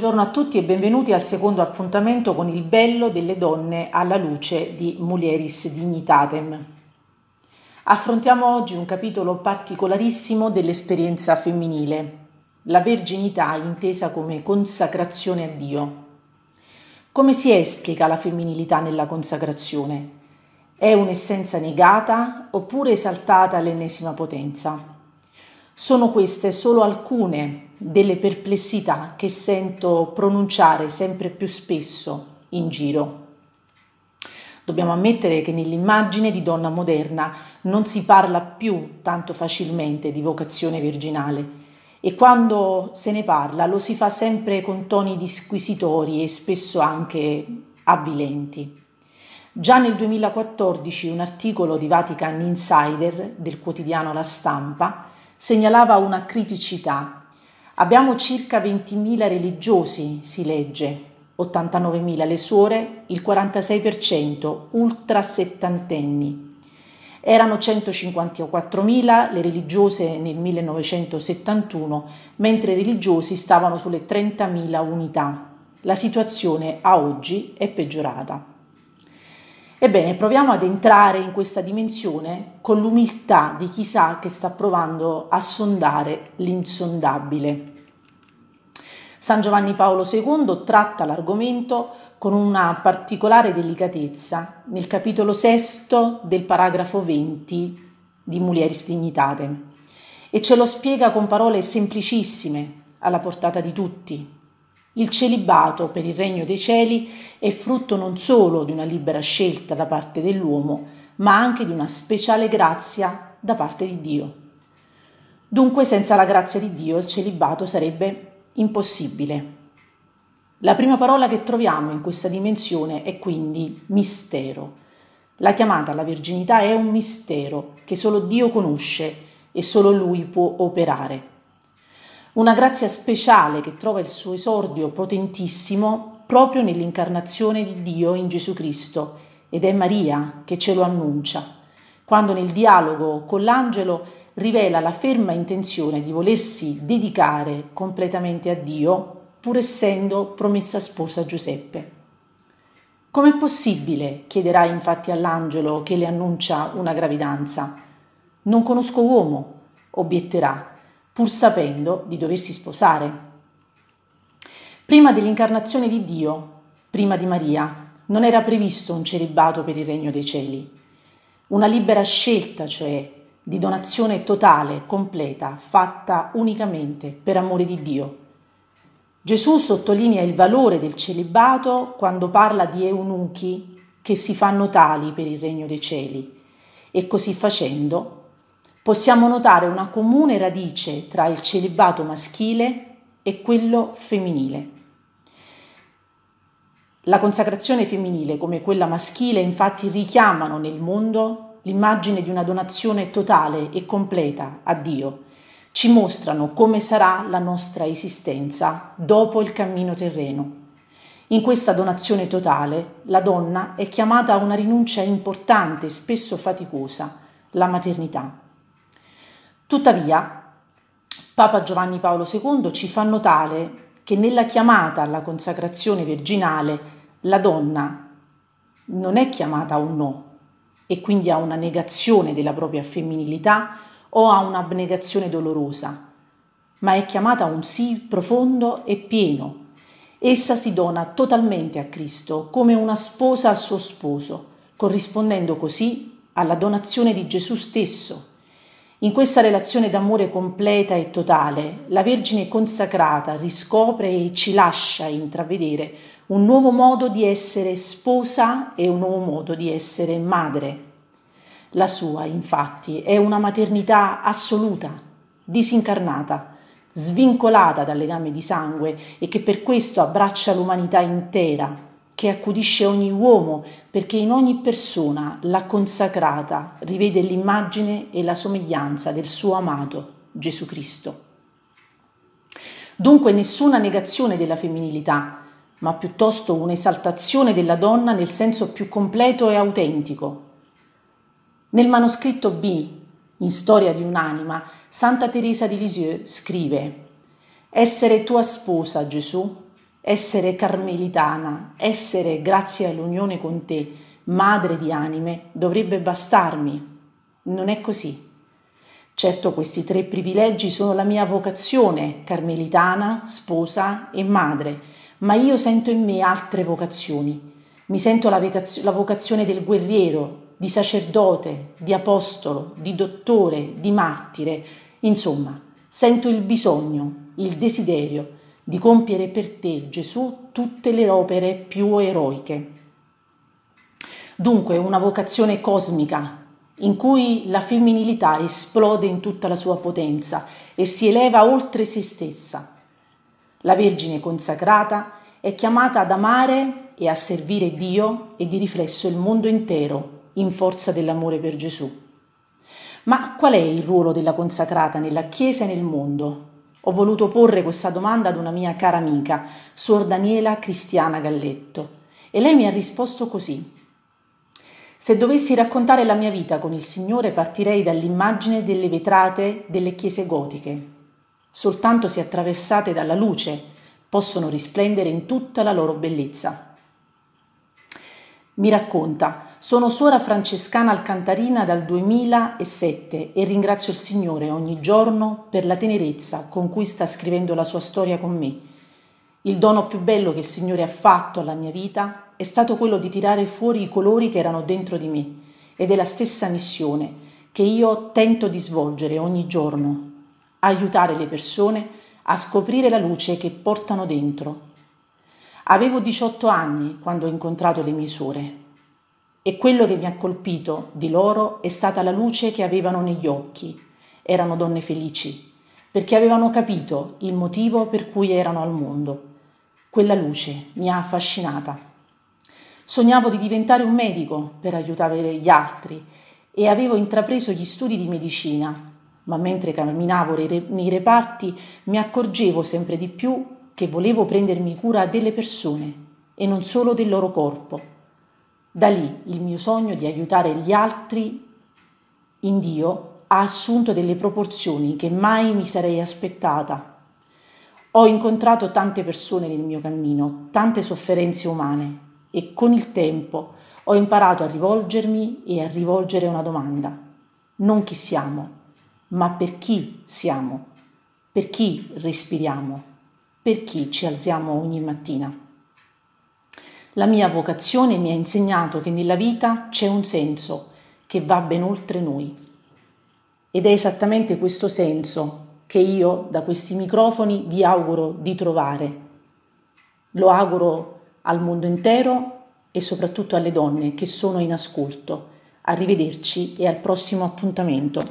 Buongiorno a tutti e benvenuti al secondo appuntamento con il bello delle donne alla luce di Mulieris Dignitatem. Affrontiamo oggi un capitolo particolarissimo dell'esperienza femminile, la verginità intesa come consacrazione a Dio. Come si esplica la femminilità nella consacrazione? È un'essenza negata oppure esaltata all'ennesima potenza? Sono queste solo alcune delle perplessità che sento pronunciare sempre più spesso in giro. Dobbiamo ammettere che nell'immagine di donna moderna non si parla più tanto facilmente di vocazione virginale e quando se ne parla lo si fa sempre con toni disquisitori e spesso anche avvilenti. Già nel 2014 un articolo di Vatican Insider del quotidiano La Stampa segnalava una criticità. Abbiamo circa 20.000 religiosi, si legge, 89.000 le suore, il 46% ultra settantenni. Erano 154.000 le religiose nel 1971, mentre i religiosi stavano sulle 30.000 unità. La situazione a oggi è peggiorata. Ebbene, proviamo ad entrare in questa dimensione con l'umiltà di chi sa che sta provando a sondare l'insondabile. San Giovanni Paolo II tratta l'argomento con una particolare delicatezza nel capitolo sesto del paragrafo 20 di Mulieris Dignitate e ce lo spiega con parole semplicissime alla portata di tutti, il celibato per il regno dei cieli è frutto non solo di una libera scelta da parte dell'uomo, ma anche di una speciale grazia da parte di Dio. Dunque senza la grazia di Dio il celibato sarebbe impossibile. La prima parola che troviamo in questa dimensione è quindi mistero. La chiamata alla virginità è un mistero che solo Dio conosce e solo Lui può operare una grazia speciale che trova il suo esordio potentissimo proprio nell'incarnazione di Dio in Gesù Cristo ed è Maria che ce lo annuncia, quando nel dialogo con l'angelo rivela la ferma intenzione di volersi dedicare completamente a Dio, pur essendo promessa sposa a Giuseppe. Com'è possibile, chiederà infatti all'angelo che le annuncia una gravidanza? Non conosco uomo, obietterà pur sapendo di doversi sposare. Prima dell'incarnazione di Dio, prima di Maria, non era previsto un celibato per il regno dei cieli. Una libera scelta, cioè, di donazione totale, completa, fatta unicamente per amore di Dio. Gesù sottolinea il valore del celibato quando parla di eunuchi che si fanno tali per il regno dei cieli e così facendo possiamo notare una comune radice tra il celibato maschile e quello femminile. La consacrazione femminile come quella maschile infatti richiamano nel mondo l'immagine di una donazione totale e completa a Dio, ci mostrano come sarà la nostra esistenza dopo il cammino terreno. In questa donazione totale la donna è chiamata a una rinuncia importante spesso faticosa, la maternità. Tuttavia, Papa Giovanni Paolo II ci fa notare che nella chiamata alla consacrazione virginale la donna non è chiamata a un no e quindi a una negazione della propria femminilità o a un'abnegazione dolorosa, ma è chiamata a un sì profondo e pieno. Essa si dona totalmente a Cristo come una sposa al suo sposo, corrispondendo così alla donazione di Gesù stesso in questa relazione d'amore completa e totale, la Vergine consacrata riscopre e ci lascia intravedere un nuovo modo di essere sposa e un nuovo modo di essere madre. La sua, infatti, è una maternità assoluta, disincarnata, svincolata dal legame di sangue e che per questo abbraccia l'umanità intera che accudisce ogni uomo, perché in ogni persona la consacrata rivede l'immagine e la somiglianza del suo amato Gesù Cristo. Dunque nessuna negazione della femminilità, ma piuttosto un'esaltazione della donna nel senso più completo e autentico. Nel manoscritto B, in Storia di un'anima, Santa Teresa di Lisieux scrive Essere tua sposa, Gesù, essere carmelitana, essere, grazie all'unione con te, madre di anime, dovrebbe bastarmi. Non è così. Certo questi tre privilegi sono la mia vocazione, carmelitana, sposa e madre, ma io sento in me altre vocazioni. Mi sento la, vocazione del guerriero, di sacerdote, di apostolo, di dottore, di martire, insomma, sento il bisogno, il desiderio di compiere per te, Gesù, tutte le opere più eroiche. Dunque una vocazione cosmica in cui la femminilità esplode in tutta la sua potenza e si eleva oltre se stessa. La Vergine consacrata è chiamata ad amare e a servire Dio e di riflesso il mondo intero in forza dell'amore per Gesù. Ma qual è il ruolo della consacrata nella Chiesa e nel mondo? Ho voluto porre questa domanda ad una mia cara amica, Suor Daniela Cristiana Galletto, e lei mi ha risposto così. Se dovessi raccontare la mia vita con il Signore partirei dall'immagine delle vetrate delle chiese gotiche. Soltanto se attraversate dalla luce possono risplendere in tutta la loro bellezza. Mi racconta, sono suora francescana alcantarina dal 2007 e ringrazio il Signore ogni giorno per la tenerezza con cui sta scrivendo la sua storia con me. Il dono più bello che il Signore ha fatto alla mia vita è stato quello di tirare fuori i colori che erano dentro di me ed è la stessa missione che io tento di svolgere ogni giorno, aiutare le persone a scoprire la luce che portano dentro Avevo 18 anni quando ho incontrato le mie suore e quello che mi ha colpito di loro è stata la luce che avevano negli occhi. Erano donne felici, perché avevano capito il motivo per cui erano al mondo. Quella luce mi ha affascinata. Sognavo di diventare un medico per aiutare gli altri e avevo intrapreso gli studi di medicina, ma mentre camminavo nei reparti mi accorgevo sempre di più che volevo prendermi cura delle persone e non solo del loro corpo. Da lì il mio sogno di aiutare gli altri in Dio ha assunto delle proporzioni che mai mi sarei aspettata. Ho incontrato tante persone nel mio cammino, tante sofferenze umane e con il tempo ho imparato a rivolgermi e a rivolgere una domanda. Non chi siamo, ma per chi siamo, per chi respiriamo per chi ci alziamo ogni mattina. La mia vocazione mi ha insegnato che nella vita c'è un senso che va ben oltre noi. Ed è esattamente questo senso che io da questi microfoni vi auguro di trovare. Lo auguro al mondo intero e soprattutto alle donne che sono in ascolto. Arrivederci e al prossimo appuntamento.